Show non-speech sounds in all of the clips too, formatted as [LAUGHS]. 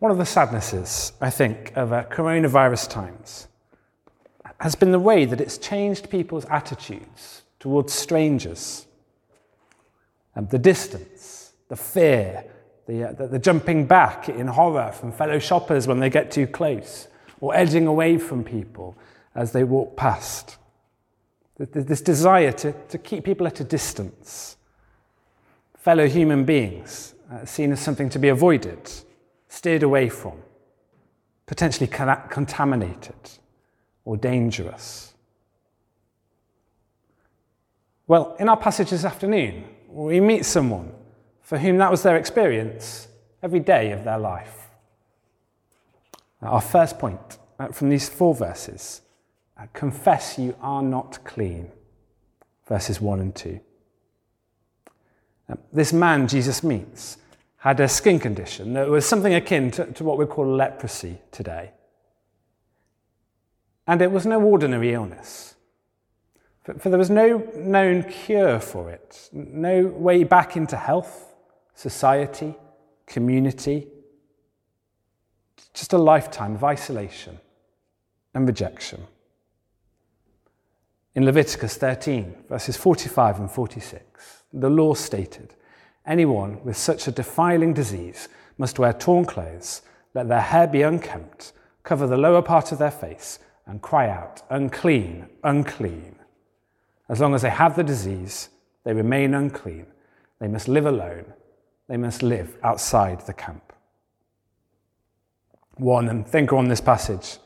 One of the sadnesses, I think, of uh, coronavirus times has been the way that it's changed people's attitudes towards strangers. Um, the distance, the fear, the, uh, the, the jumping back in horror from fellow shoppers when they get too close, or edging away from people as they walk past. This desire to, to keep people at a distance, fellow human beings, uh, seen as something to be avoided, steered away from, potentially contaminated or dangerous. Well, in our passage this afternoon, we meet someone for whom that was their experience every day of their life. Our first point uh, from these four verses uh, confess you are not clean, verses 1 and 2. Um, this man Jesus meets had a skin condition that was something akin to, to what we call leprosy today. And it was no ordinary illness. For, for there was no known cure for it, no way back into health, society, community, just a lifetime of isolation and rejection. In Leviticus 13, verses 45 and 46, the law stated anyone with such a defiling disease must wear torn clothes, let their hair be unkempt, cover the lower part of their face, and cry out, Unclean, unclean. As long as they have the disease, they remain unclean. They must live alone. They must live outside the camp. One and thinker on this passage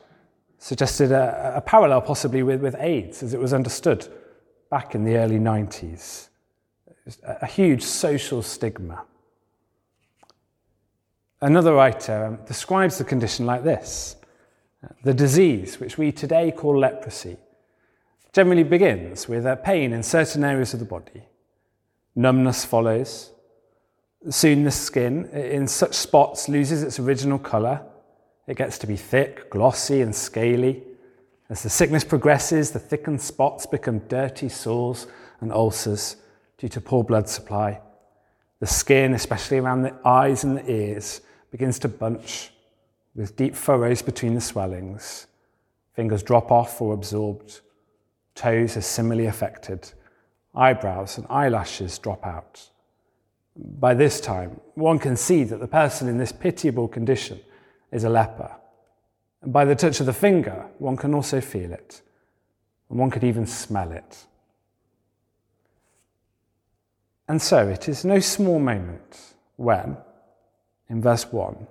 suggested a, a parallel possibly with, with AIDS as it was understood back in the early 90s. A huge social stigma. Another writer um, describes the condition like this the disease, which we today call leprosy, generally begins with a pain in certain areas of the body. Numbness follows. Soon the skin, in such spots, loses its original colour. It gets to be thick, glossy, and scaly. As the sickness progresses, the thickened spots become dirty sores and ulcers due to poor blood supply. The skin, especially around the eyes and the ears, begins to bunch with deep furrows between the swellings. Fingers drop off or absorbed. Toes are similarly affected. Eyebrows and eyelashes drop out. By this time, one can see that the person in this pitiable condition is a leper. And by the touch of the finger, one can also feel it. And one could even smell it. And so it is no small moment when, in verse 1,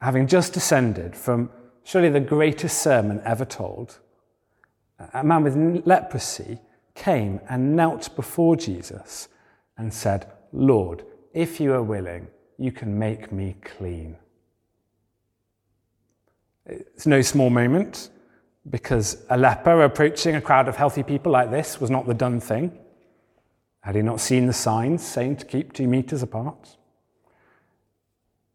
having just descended from surely the greatest sermon ever told, a man with leprosy came and knelt before Jesus and said, Lord, if you are willing, you can make me clean. It's no small moment because a leper approaching a crowd of healthy people like this was not the done thing. Had he not seen the signs saying to keep two meters apart?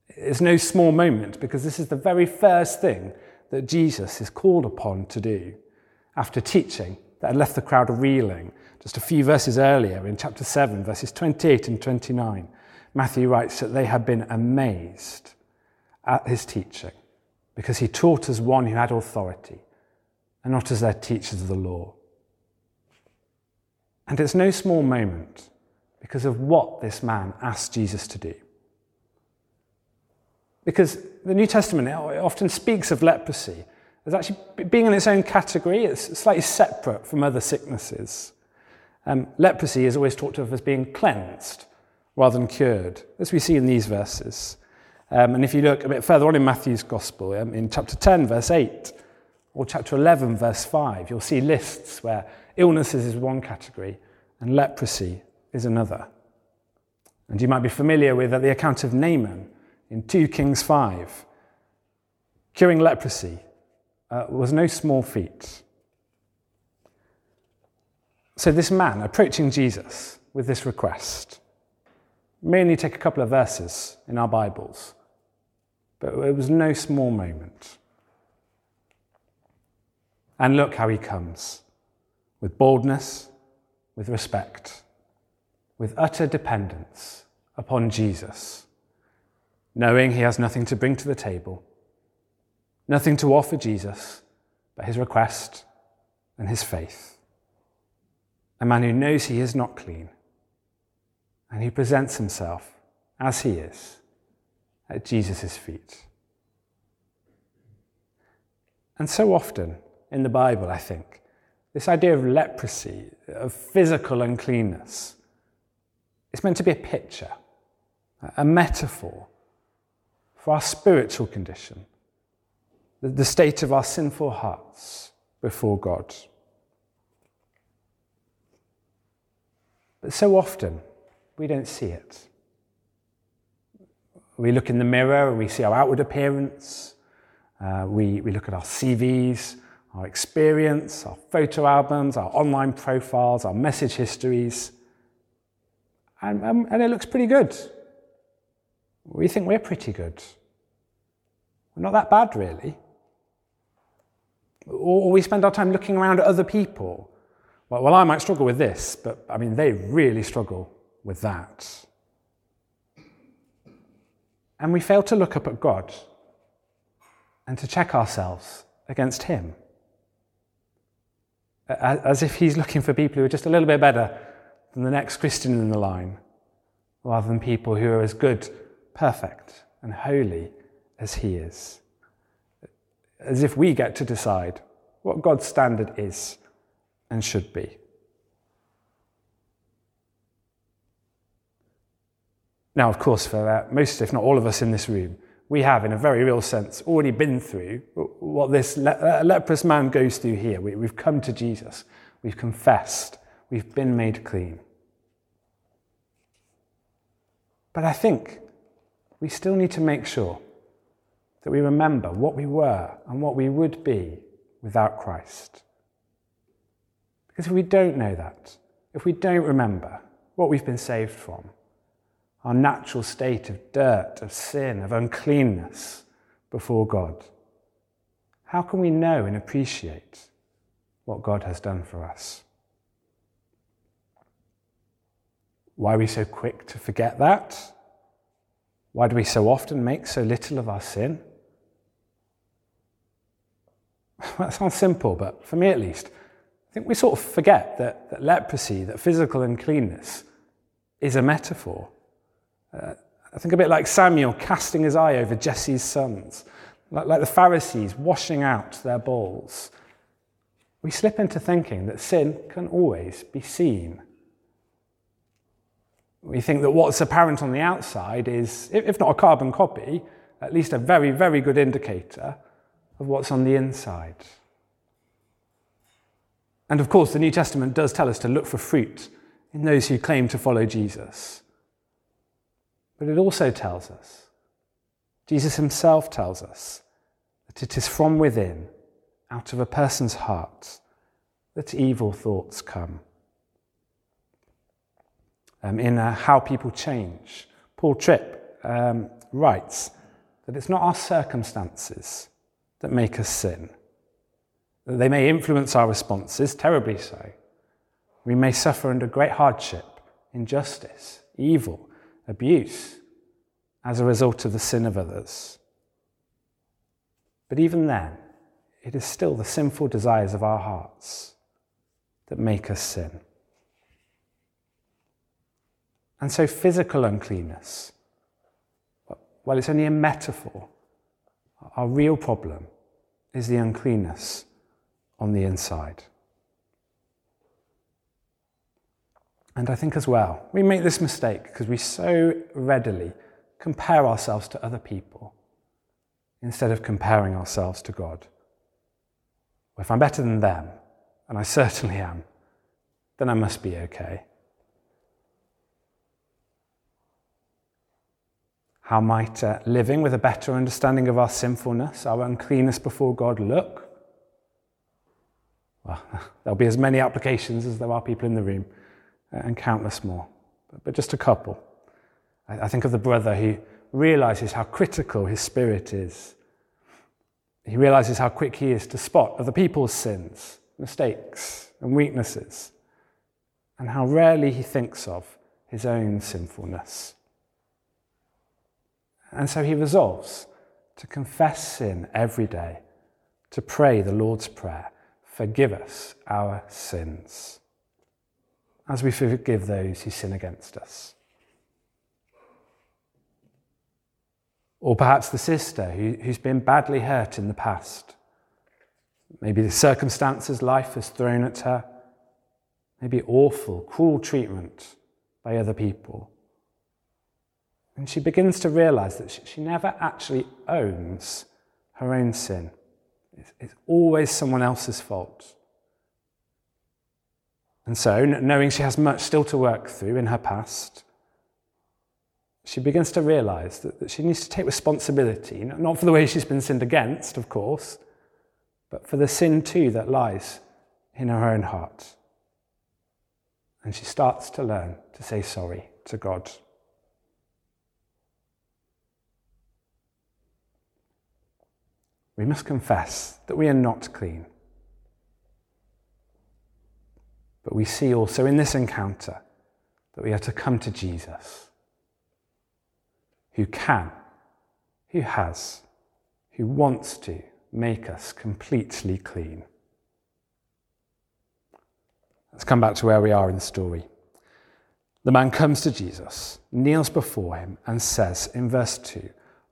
It's no small moment because this is the very first thing that Jesus is called upon to do after teaching that had left the crowd reeling just a few verses earlier in chapter 7, verses 28 and 29. Matthew writes that they had been amazed at his teaching because he taught as one who had authority and not as their teachers of the law. And it's no small moment because of what this man asked Jesus to do. Because the New Testament often speaks of leprosy as actually being in its own category, it's slightly separate from other sicknesses. Um, leprosy is always talked of as being cleansed rather than cured, as we see in these verses. Um, and if you look a bit further on in Matthew's Gospel, um, in chapter 10, verse 8, or chapter 11, verse 5, you'll see lists where illnesses is one category and leprosy is another. And you might be familiar with the account of Naaman in 2 Kings 5. Curing leprosy uh, was no small feat. So, this man approaching Jesus with this request may only take a couple of verses in our Bibles, but it was no small moment. And look how he comes with boldness, with respect, with utter dependence upon Jesus knowing he has nothing to bring to the table, nothing to offer Jesus but his request and his faith. A man who knows he is not clean and who presents himself as he is at Jesus' feet. And so often in the Bible, I think, this idea of leprosy, of physical uncleanness, it's meant to be a picture, a metaphor for our spiritual condition, the state of our sinful hearts before God. But so often, we don't see it. We look in the mirror, and we see our outward appearance, uh, we, we look at our CVs, our experience, our photo albums, our online profiles, our message histories, and, um, and it looks pretty good. We think we're pretty good. We're not that bad, really. Or we spend our time looking around at other people. Well, well, I might struggle with this, but I mean, they really struggle with that. And we fail to look up at God and to check ourselves against Him. As if He's looking for people who are just a little bit better than the next Christian in the line, rather than people who are as good, perfect, and holy as He is. As if we get to decide what God's standard is and should be. Now, of course, for uh, most, if not all of us in this room, we have, in a very real sense, already been through what this le- uh, leprous man goes through here. We, we've come to Jesus, we've confessed, we've been made clean. But I think we still need to make sure that we remember what we were and what we would be without Christ. Because if we don't know that, if we don't remember what we've been saved from, our natural state of dirt, of sin, of uncleanness before God, how can we know and appreciate what God has done for us? Why are we so quick to forget that? Why do we so often make so little of our sin? [LAUGHS] that sounds simple, but for me at least, I think we sort of forget that, that leprosy, that physical uncleanness, is a metaphor. Uh, I think a bit like Samuel casting his eye over Jesse's sons, like, like the Pharisees washing out their bowls. We slip into thinking that sin can always be seen. We think that what's apparent on the outside is, if not a carbon copy, at least a very, very good indicator of what's on the inside. And of course, the New Testament does tell us to look for fruit in those who claim to follow Jesus. But it also tells us, Jesus himself tells us, that it is from within, out of a person's heart, that evil thoughts come. Um, in uh, How People Change, Paul Tripp um, writes that it's not our circumstances that make us sin. They may influence our responses, terribly so. We may suffer under great hardship, injustice, evil, abuse as a result of the sin of others. But even then, it is still the sinful desires of our hearts that make us sin. And so, physical uncleanness, well, it's only a metaphor our real problem is the uncleanness on the inside. And I think as well, we make this mistake because we so readily compare ourselves to other people instead of comparing ourselves to God. Well, if I'm better than them, and I [LAUGHS] certainly am, then I must be okay. How might uh, living with a better understanding of our sinfulness, our uncleanness before God look? Well, [LAUGHS] there'll be as many applications as there are people in the room, Uh, and countless more, but just a couple. I think of the brother who realizes how critical his spirit is. He realizes how quick he is to spot other people's sins, mistakes, and weaknesses, and how rarely he thinks of his own sinfulness. And so he resolves to confess sin every day, to pray the Lord's Prayer Forgive us our sins, as we forgive those who sin against us. Or perhaps the sister who, who's been badly hurt in the past. Maybe the circumstances life has thrown at her. Maybe awful, cruel treatment by other people. And she begins to realize that she, never actually owns her own sin. It's always someone else's fault. And so, knowing she has much still to work through in her past, she begins to realize that, that she needs to take responsibility, not for the way she's been sinned against, of course, but for the sin too that lies in her own heart. And she starts to learn to say sorry to God. we must confess that we are not clean. But we see also in this encounter that we are to come to Jesus, who can, who has, who wants to make us completely clean. Let's come back to where we are in the story. The man comes to Jesus, kneels before him, and says in verse 2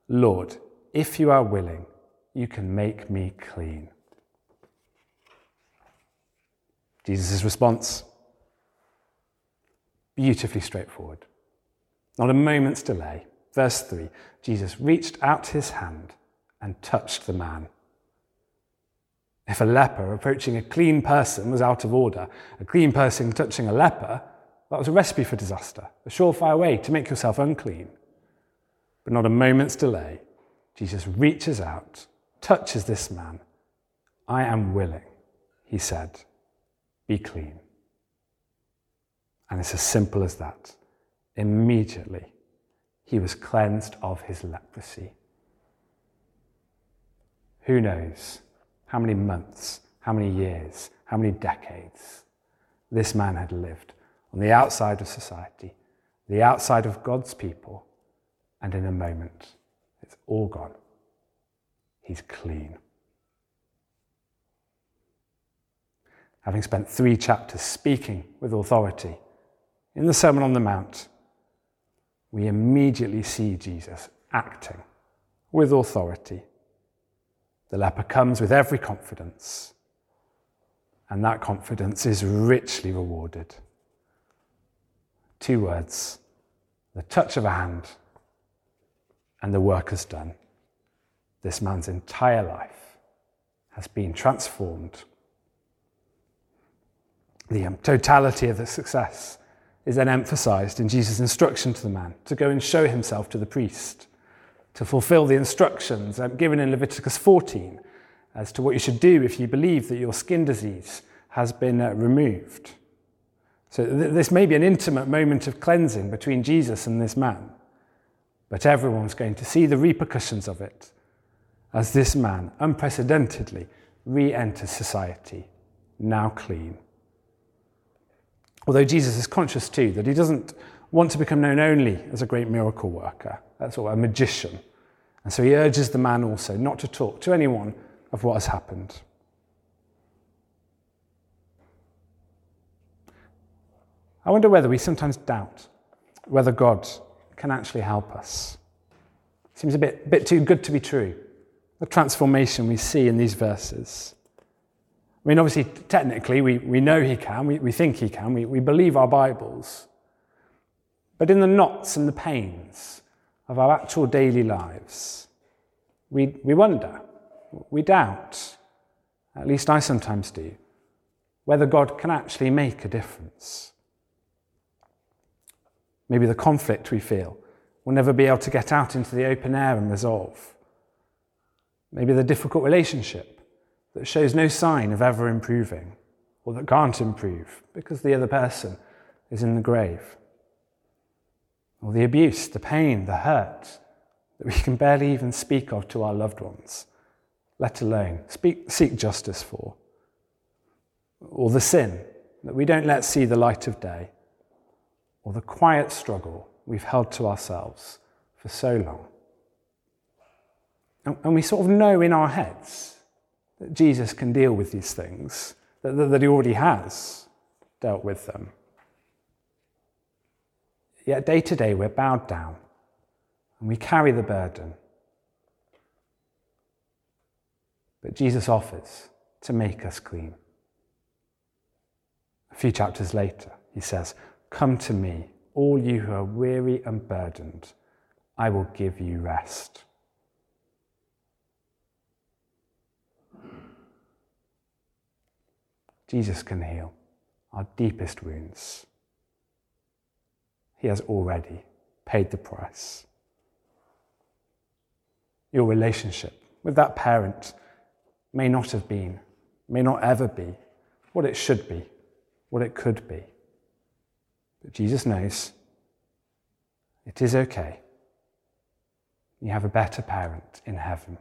Lord, if you are willing, you can make me clean. Jesus' response beautifully straightforward. Not a moment's delay. Verse 3 Jesus reached out his hand and touched the man. If a leper approaching a clean person was out of order, a clean person touching a leper, that was a recipe for disaster, a surefire way to make yourself unclean. But not a moment's delay. Jesus reaches out touches this man, I am willing, he said, be clean. And it's as simple as that. Immediately, he was cleansed of his leprosy. Who knows how many months, how many years, how many decades this man had lived on the outside of society, the outside of God's people, and in a moment, it's all gone. He's clean. Having spent three chapters speaking with authority in the Sermon on the Mount, we immediately see Jesus acting with authority. The leper comes with every confidence, and that confidence is richly rewarded. Two words the touch of a hand, and the work is done this man's entire life has been transformed. The um, totality of the success is then emphasized in Jesus' instruction to the man to go and show himself to the priest, to fulfill the instructions um, given in Leviticus 14 as to what you should do if you believe that your skin disease has been uh, removed. So, th- this may be an intimate moment of cleansing between Jesus and this man, but everyone's going to see the repercussions of it as this man unprecedentedly re enters society, now clean. Although Jesus is conscious too that he doesn't want to become known only as a great miracle worker, that's all, a magician. And so he urges the man also not to talk to anyone of what has happened. I wonder whether we sometimes doubt whether God can actually help us. Seems a bit, bit too good to be true the transformation we see in these verses. I mean, obviously, technically, we, we know he can, we, we think he can, we, we believe our Bibles. But in the knots and the pains of our actual daily lives, we, we wonder, we doubt, at least I sometimes do, whether God can actually make a difference. Maybe the conflict we feel will never be able to get out into the open air and resolve. Maybe the difficult relationship that shows no sign of ever improving or that can't improve because the other person is in the grave. Or the abuse, the pain, the hurt that we can barely even speak of to our loved ones, let alone speak, seek justice for. Or the sin that we don't let see the light of day. Or the quiet struggle we've held to ourselves for so long. And we sort of know in our heads that Jesus can deal with these things, that, that he already has dealt with them. Yet day to day we're bowed down and we carry the burden. But Jesus offers to make us clean. A few chapters later, he says, Come to me, all you who are weary and burdened, I will give you rest. Jesus can heal our deepest wounds. He has already paid the price. Your relationship with that parent may not have been, may not ever be what it should be, what it could be. But Jesus knows it is okay. You have a better parent in heaven.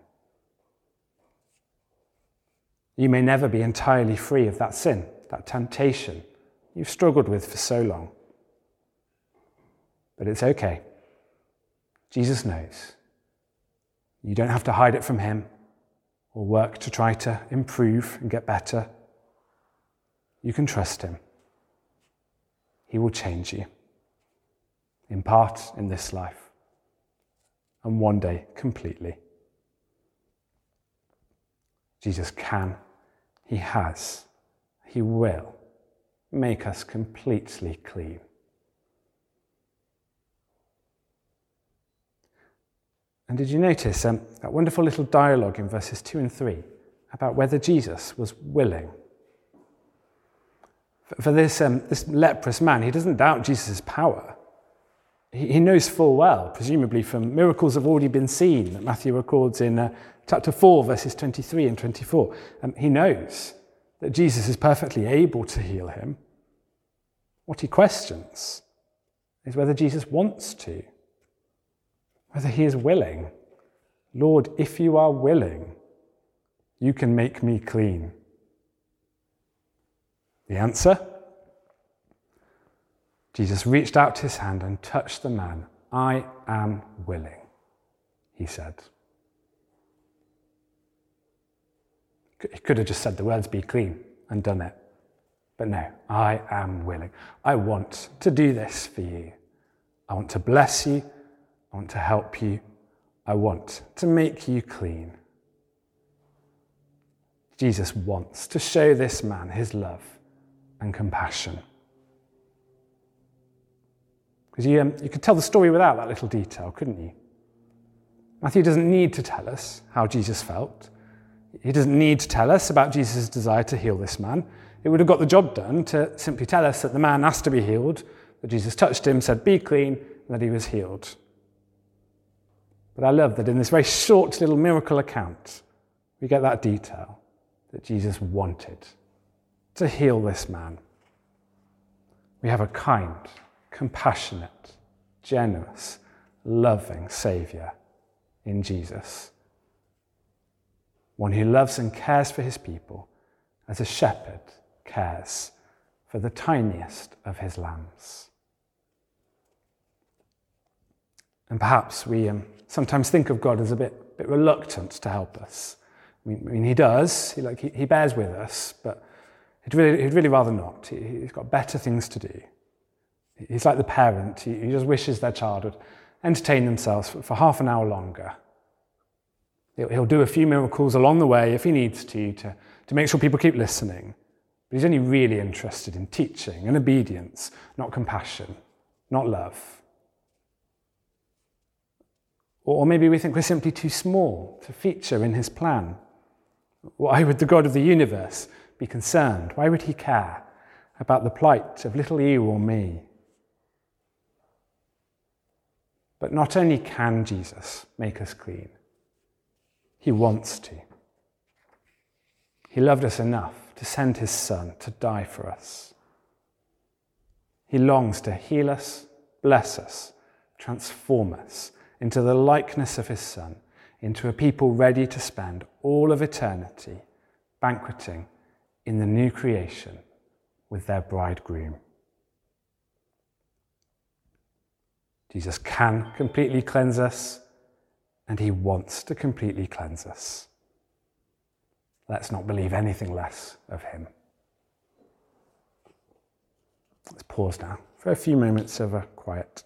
You may never be entirely free of that sin, that temptation you've struggled with for so long. But it's okay. Jesus knows. You don't have to hide it from Him or work to try to improve and get better. You can trust Him. He will change you, in part in this life, and one day completely. Jesus can he has. He will make us completely clean. And did you notice um, that wonderful little dialogue in verses 2 and 3 about whether Jesus was willing? For, for this, um, this leprous man, he doesn't doubt Jesus' power. He, he, knows full well, presumably from miracles have already been seen that Matthew records in uh, chapter 4, verses 23 and 24. Um, he knows that Jesus is perfectly able to heal him. What he questions is whether Jesus wants to, whether he is willing. Lord, if you are willing, you can make me clean. The answer? Jesus reached out his hand and touched the man. I am willing, he said. He could have just said the words, be clean, and done it. But no, I am willing. I want to do this for you. I want to bless you. I want to help you. I want to make you clean. Jesus wants to show this man his love and compassion. Because you, um, you could tell the story without that little detail, couldn't you? Matthew doesn't need to tell us how Jesus felt. He doesn't need to tell us about Jesus' desire to heal this man. It would have got the job done to simply tell us that the man asked to be healed, that Jesus touched him, said, Be clean, and that he was healed. But I love that in this very short little miracle account, we get that detail that Jesus wanted to heal this man. We have a kind, compassionate, generous, loving Saviour in Jesus one who loves and cares for his people as a shepherd cares for the tiniest of his lambs. And perhaps we um, sometimes think of God as a bit, bit reluctant to help us. I mean, I mean he does, he, like, he, he, bears with us, but he'd really, he'd really rather not. He, has got better things to do. He's like the parent, he, he just wishes their child would entertain themselves for, for half an hour longer He'll do a few miracles along the way if he needs to, to, to make sure people keep listening. But he's only really interested in teaching and obedience, not compassion, not love. Or maybe we think we're simply too small to feature in his plan. Why would the God of the universe be concerned? Why would he care about the plight of little you or me? But not only can Jesus make us clean, he wants to. He loved us enough to send his Son to die for us. He longs to heal us, bless us, transform us into the likeness of his Son, into a people ready to spend all of eternity banqueting in the new creation with their bridegroom. Jesus can completely cleanse us and he wants to completely cleanse us. Let's not believe anything less of him. Let's pause now for a few moments of a quiet